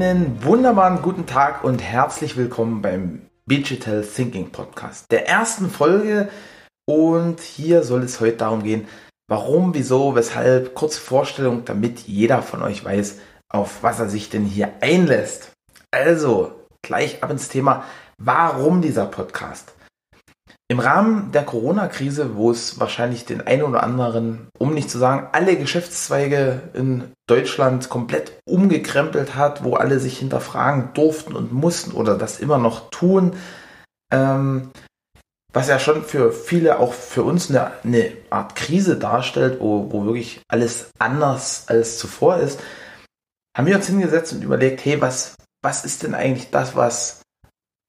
Einen wunderbaren guten Tag und herzlich willkommen beim Digital Thinking Podcast, der ersten Folge. Und hier soll es heute darum gehen, warum, wieso, weshalb, kurze Vorstellung, damit jeder von euch weiß, auf was er sich denn hier einlässt. Also, gleich ab ins Thema, warum dieser Podcast? Im Rahmen der Corona-Krise, wo es wahrscheinlich den einen oder anderen, um nicht zu sagen, alle Geschäftszweige in Deutschland komplett umgekrempelt hat, wo alle sich hinterfragen durften und mussten oder das immer noch tun, ähm, was ja schon für viele, auch für uns eine, eine Art Krise darstellt, wo, wo wirklich alles anders als zuvor ist, haben wir uns hingesetzt und überlegt, hey, was, was ist denn eigentlich das, was,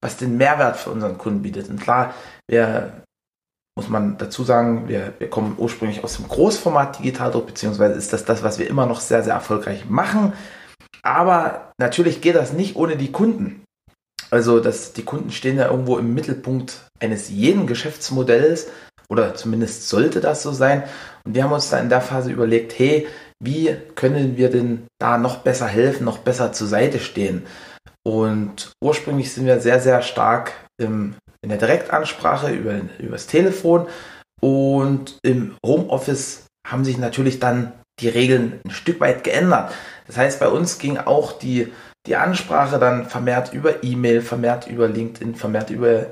was den Mehrwert für unseren Kunden bietet? Und klar, wir, muss man dazu sagen, wir, wir kommen ursprünglich aus dem Großformat Digitaldruck, beziehungsweise ist das das, was wir immer noch sehr, sehr erfolgreich machen. Aber natürlich geht das nicht ohne die Kunden. Also das, die Kunden stehen ja irgendwo im Mittelpunkt eines jeden Geschäftsmodells oder zumindest sollte das so sein. Und wir haben uns da in der Phase überlegt, hey, wie können wir denn da noch besser helfen, noch besser zur Seite stehen? Und ursprünglich sind wir sehr, sehr stark im, in der Direktansprache über, über das Telefon und im Homeoffice haben sich natürlich dann die Regeln ein Stück weit geändert. Das heißt, bei uns ging auch die, die Ansprache dann vermehrt über E-Mail, vermehrt über LinkedIn, vermehrt über,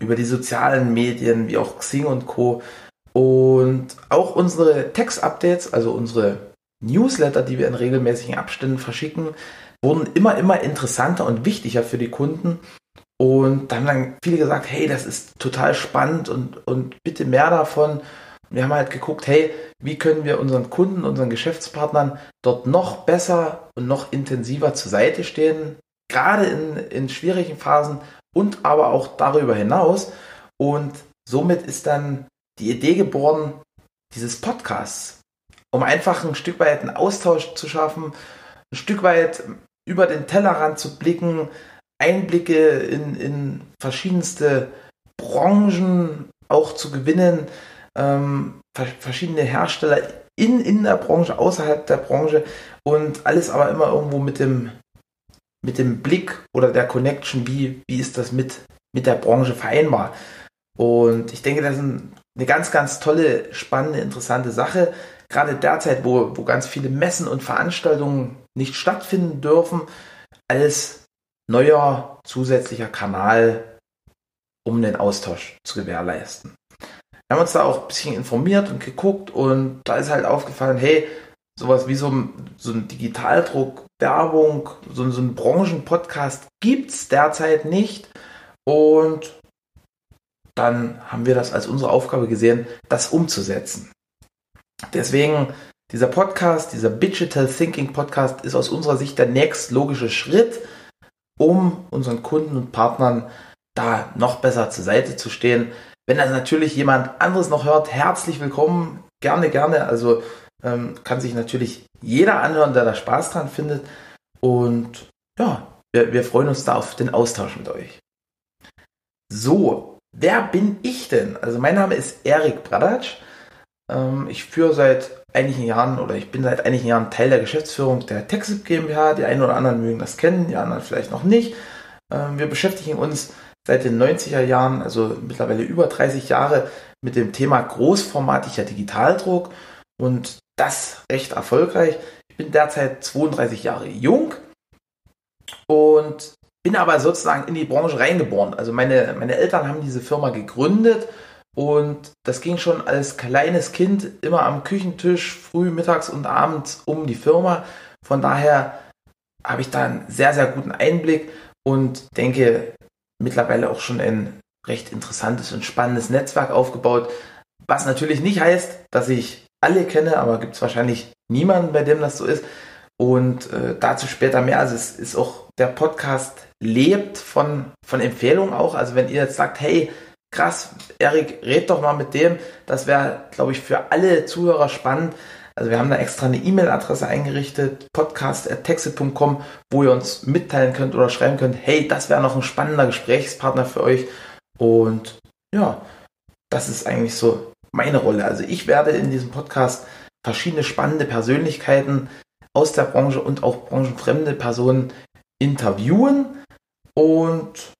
über die sozialen Medien wie auch Xing und Co. Und auch unsere Text-Updates, also unsere Newsletter, die wir in regelmäßigen Abständen verschicken, wurden immer, immer interessanter und wichtiger für die Kunden. Und da haben dann viele gesagt, hey, das ist total spannend und, und bitte mehr davon. wir haben halt geguckt, hey, wie können wir unseren Kunden, unseren Geschäftspartnern dort noch besser und noch intensiver zur Seite stehen, gerade in, in schwierigen Phasen und aber auch darüber hinaus. Und somit ist dann die Idee geboren, dieses Podcasts, um einfach ein Stück weit einen Austausch zu schaffen, ein Stück weit über den Tellerrand zu blicken, Einblicke in, in verschiedenste Branchen auch zu gewinnen, ähm, verschiedene Hersteller in, in der Branche, außerhalb der Branche und alles aber immer irgendwo mit dem, mit dem Blick oder der Connection, wie, wie ist das mit, mit der Branche vereinbar. Und ich denke, das ist eine ganz, ganz tolle, spannende, interessante Sache. Gerade derzeit, wo, wo ganz viele Messen und Veranstaltungen nicht stattfinden dürfen, als neuer zusätzlicher Kanal, um den Austausch zu gewährleisten. Wir haben uns da auch ein bisschen informiert und geguckt und da ist halt aufgefallen, hey, sowas wie so ein, so ein Digitaldruck, Werbung, so, so ein Branchenpodcast gibt es derzeit nicht. Und dann haben wir das als unsere Aufgabe gesehen, das umzusetzen. Deswegen dieser Podcast, dieser Digital Thinking Podcast ist aus unserer Sicht der nächstlogische Schritt, um unseren Kunden und Partnern da noch besser zur Seite zu stehen. Wenn das natürlich jemand anderes noch hört, herzlich willkommen, gerne, gerne. Also ähm, kann sich natürlich jeder anhören, der da Spaß dran findet. Und ja, wir, wir freuen uns da auf den Austausch mit euch. So, wer bin ich denn? Also mein Name ist Erik Bradatsch. Ähm, ich führe seit einigen Jahren oder ich bin seit einigen Jahren Teil der Geschäftsführung der Texip GmbH. Die einen oder anderen mögen das kennen, die anderen vielleicht noch nicht. Ähm, wir beschäftigen uns seit den 90er Jahren, also mittlerweile über 30 Jahre, mit dem Thema großformatiger Digitaldruck und das recht erfolgreich. Ich bin derzeit 32 Jahre jung und bin aber sozusagen in die Branche reingeboren. Also meine, meine Eltern haben diese Firma gegründet und das ging schon als kleines Kind immer am Küchentisch, früh, mittags und abends um die Firma. Von daher habe ich da einen sehr, sehr guten Einblick und denke mittlerweile auch schon ein recht interessantes und spannendes Netzwerk aufgebaut. Was natürlich nicht heißt, dass ich alle kenne, aber gibt es wahrscheinlich niemanden, bei dem das so ist. Und äh, dazu später mehr. Also es ist auch, der Podcast lebt von, von Empfehlungen auch. Also wenn ihr jetzt sagt, hey, krass, Erik, red doch mal mit dem. Das wäre, glaube ich, für alle Zuhörer spannend. Also wir haben da extra eine E-Mail-Adresse eingerichtet, podcast.texte.com, wo ihr uns mitteilen könnt oder schreiben könnt, hey, das wäre noch ein spannender Gesprächspartner für euch. Und ja, das ist eigentlich so meine Rolle. Also ich werde in diesem Podcast verschiedene spannende Persönlichkeiten aus der Branche und auch branchenfremde Personen interviewen und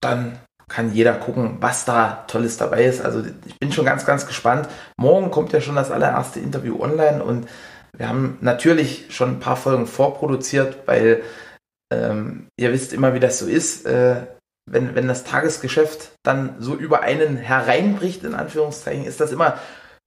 dann kann jeder gucken, was da Tolles dabei ist. Also ich bin schon ganz, ganz gespannt. Morgen kommt ja schon das allererste Interview online und wir haben natürlich schon ein paar Folgen vorproduziert, weil ähm, ihr wisst immer, wie das so ist. Äh, wenn, wenn das Tagesgeschäft dann so über einen hereinbricht, in Anführungszeichen, ist das immer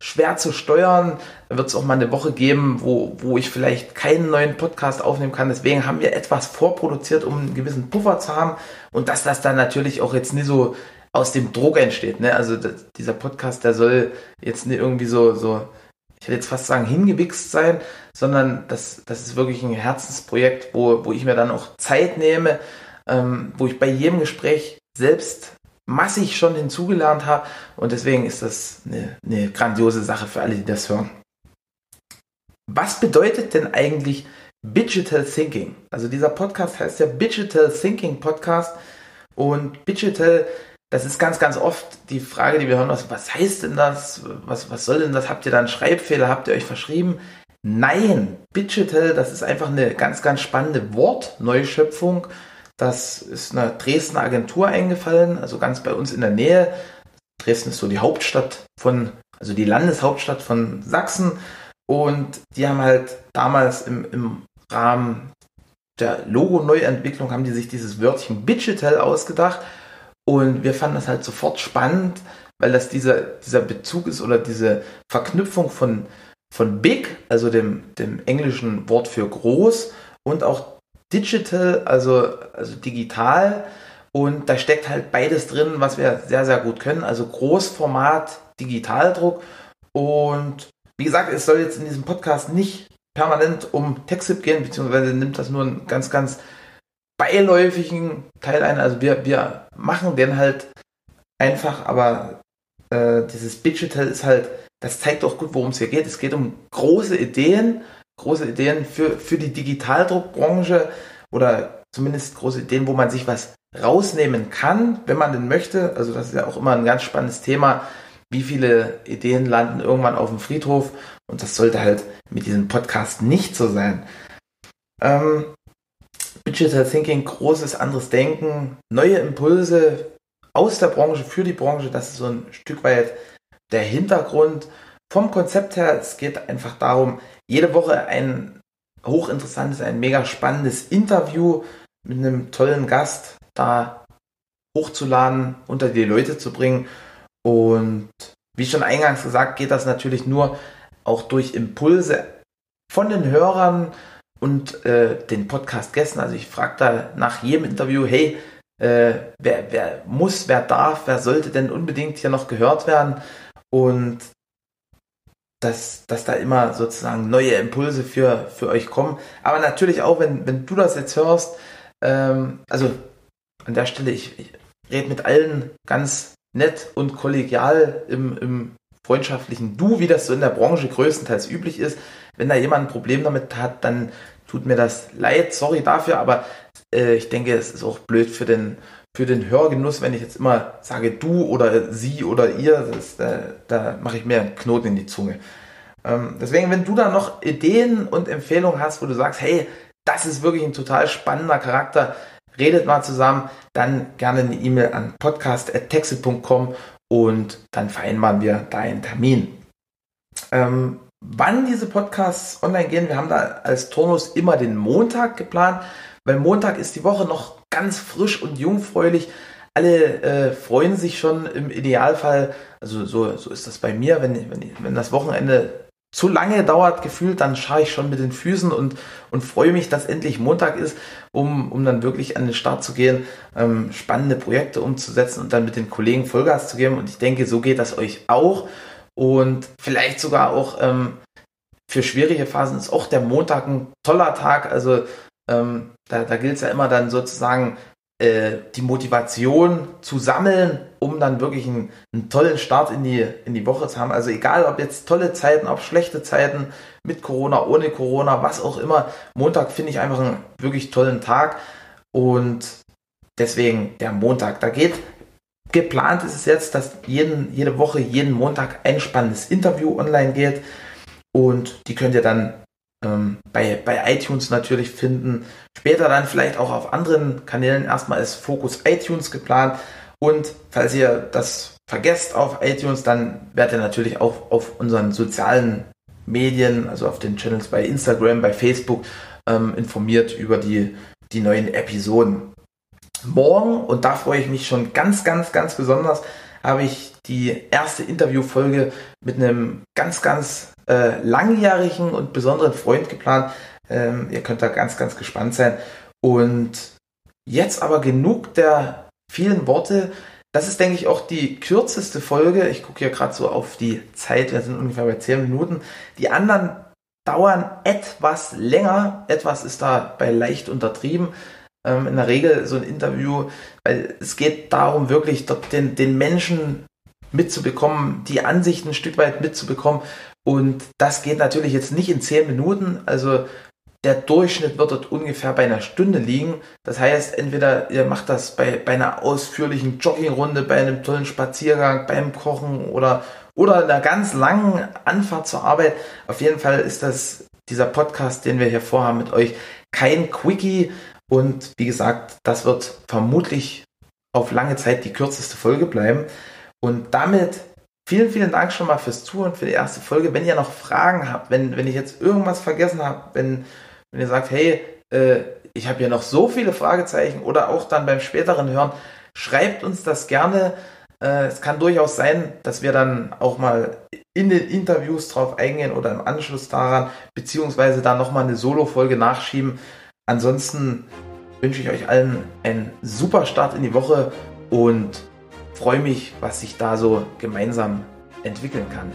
schwer zu steuern. Da wird es auch mal eine Woche geben, wo, wo ich vielleicht keinen neuen Podcast aufnehmen kann. Deswegen haben wir etwas vorproduziert, um einen gewissen Puffer zu haben und dass das dann natürlich auch jetzt nicht so aus dem Druck entsteht. Ne? Also das, dieser Podcast, der soll jetzt nicht irgendwie so, so, ich hätte jetzt fast sagen, hingewichst sein, sondern das, das ist wirklich ein Herzensprojekt, wo, wo ich mir dann auch Zeit nehme, ähm, wo ich bei jedem Gespräch selbst massig schon hinzugelernt habe und deswegen ist das eine, eine grandiose Sache für alle, die das hören. Was bedeutet denn eigentlich Digital Thinking? Also dieser Podcast heißt ja Digital Thinking Podcast und Digital, das ist ganz, ganz oft die Frage, die wir hören, was, was heißt denn das? Was, was soll denn das? Habt ihr da einen Schreibfehler? Habt ihr euch verschrieben? Nein, Digital, das ist einfach eine ganz, ganz spannende Wortneuschöpfung das ist einer Dresdner Agentur eingefallen, also ganz bei uns in der Nähe. Dresden ist so die Hauptstadt von, also die Landeshauptstadt von Sachsen. Und die haben halt damals im, im Rahmen der Logo-Neuentwicklung haben die sich dieses Wörtchen Digital ausgedacht. Und wir fanden das halt sofort spannend, weil das dieser, dieser Bezug ist oder diese Verknüpfung von, von Big, also dem, dem englischen Wort für groß, und auch Digital, also, also digital. Und da steckt halt beides drin, was wir sehr, sehr gut können. Also Großformat, Digitaldruck. Und wie gesagt, es soll jetzt in diesem Podcast nicht permanent um TechSip gehen, beziehungsweise nimmt das nur einen ganz, ganz beiläufigen Teil ein. Also wir, wir machen den halt einfach, aber äh, dieses Digital ist halt, das zeigt auch gut, worum es hier geht. Es geht um große Ideen große Ideen für, für die Digitaldruckbranche oder zumindest große Ideen, wo man sich was rausnehmen kann, wenn man denn möchte. Also das ist ja auch immer ein ganz spannendes Thema. Wie viele Ideen landen irgendwann auf dem Friedhof? Und das sollte halt mit diesem Podcast nicht so sein. Ähm, Digital Thinking, großes anderes Denken, neue Impulse aus der Branche für die Branche. Das ist so ein Stück weit der Hintergrund. Vom Konzept her, es geht einfach darum, jede Woche ein hochinteressantes, ein mega spannendes Interview mit einem tollen Gast da hochzuladen, unter die Leute zu bringen. Und wie schon eingangs gesagt, geht das natürlich nur auch durch Impulse von den Hörern und äh, den Podcast-Gästen. Also ich frage da nach jedem Interview, hey, äh, wer, wer muss, wer darf, wer sollte denn unbedingt hier noch gehört werden? Und dass, dass da immer sozusagen neue Impulse für, für euch kommen. Aber natürlich auch, wenn, wenn du das jetzt hörst, ähm, also an der Stelle, ich, ich rede mit allen ganz nett und kollegial im, im freundschaftlichen Du, wie das so in der Branche größtenteils üblich ist. Wenn da jemand ein Problem damit hat, dann tut mir das leid, sorry dafür, aber äh, ich denke, es ist auch blöd für den, für den Hörgenuss, wenn ich jetzt immer sage du oder sie oder ihr, das, da, da mache ich mir einen Knoten in die Zunge. Ähm, deswegen, wenn du da noch Ideen und Empfehlungen hast, wo du sagst, hey, das ist wirklich ein total spannender Charakter, redet mal zusammen, dann gerne eine E-Mail an podcast.texte.com und dann vereinbaren wir deinen Termin. Ähm, wann diese Podcasts online gehen, wir haben da als Turnus immer den Montag geplant, weil Montag ist die Woche noch ganz frisch und jungfräulich. Alle äh, freuen sich schon im Idealfall, also so, so ist das bei mir, wenn, wenn, wenn das Wochenende zu lange dauert gefühlt, dann schaue ich schon mit den Füßen und, und freue mich, dass endlich Montag ist, um, um dann wirklich an den Start zu gehen, ähm, spannende Projekte umzusetzen und dann mit den Kollegen Vollgas zu geben. Und ich denke, so geht das euch auch. Und vielleicht sogar auch ähm, für schwierige Phasen ist auch der Montag ein toller Tag. Also ähm, da, da gilt es ja immer dann sozusagen äh, die Motivation zu sammeln, um dann wirklich einen, einen, tollen Start in die, in die Woche zu haben. Also egal, ob jetzt tolle Zeiten, ob schlechte Zeiten, mit Corona, ohne Corona, was auch immer. Montag finde ich einfach einen wirklich tollen Tag und deswegen der Montag. Da geht geplant ist es jetzt, dass jeden, jede Woche, jeden Montag ein spannendes Interview online geht und die könnt ihr dann ähm, bei, bei iTunes natürlich finden. Später dann vielleicht auch auf anderen Kanälen. Erstmal ist Fokus iTunes geplant. Und falls ihr das vergesst auf iTunes, dann werdet ihr natürlich auch auf unseren sozialen Medien, also auf den Channels bei Instagram, bei Facebook, ähm, informiert über die, die neuen Episoden. Morgen, und da freue ich mich schon ganz, ganz, ganz besonders, habe ich die erste Interviewfolge mit einem ganz, ganz äh, langjährigen und besonderen Freund geplant. Ähm, ihr könnt da ganz, ganz gespannt sein. Und jetzt aber genug der vielen Worte. Das ist, denke ich, auch die kürzeste Folge. Ich gucke hier gerade so auf die Zeit. Wir sind ungefähr bei 10 Minuten. Die anderen dauern etwas länger. Etwas ist da bei leicht untertrieben. Ähm, in der Regel so ein Interview, weil es geht darum, wirklich dort den, den Menschen mitzubekommen, die Ansichten ein Stück weit mitzubekommen. Und das geht natürlich jetzt nicht in 10 Minuten. Also der Durchschnitt wird dort ungefähr bei einer Stunde liegen. Das heißt, entweder ihr macht das bei, bei einer ausführlichen Joggingrunde, bei einem tollen Spaziergang, beim Kochen oder, oder einer ganz langen Anfahrt zur Arbeit. Auf jeden Fall ist das dieser Podcast, den wir hier vorhaben mit euch, kein Quickie. Und wie gesagt, das wird vermutlich auf lange Zeit die kürzeste Folge bleiben. Und damit vielen, vielen Dank schon mal fürs Zuhören, für die erste Folge. Wenn ihr noch Fragen habt, wenn, wenn ich jetzt irgendwas vergessen habe, wenn, wenn ihr sagt, hey, äh, ich habe hier noch so viele Fragezeichen oder auch dann beim späteren Hören, schreibt uns das gerne. Äh, es kann durchaus sein, dass wir dann auch mal in den Interviews drauf eingehen oder im Anschluss daran, beziehungsweise dann nochmal eine Solo-Folge nachschieben. Ansonsten wünsche ich euch allen einen super Start in die Woche und freue mich, was sich da so gemeinsam entwickeln kann.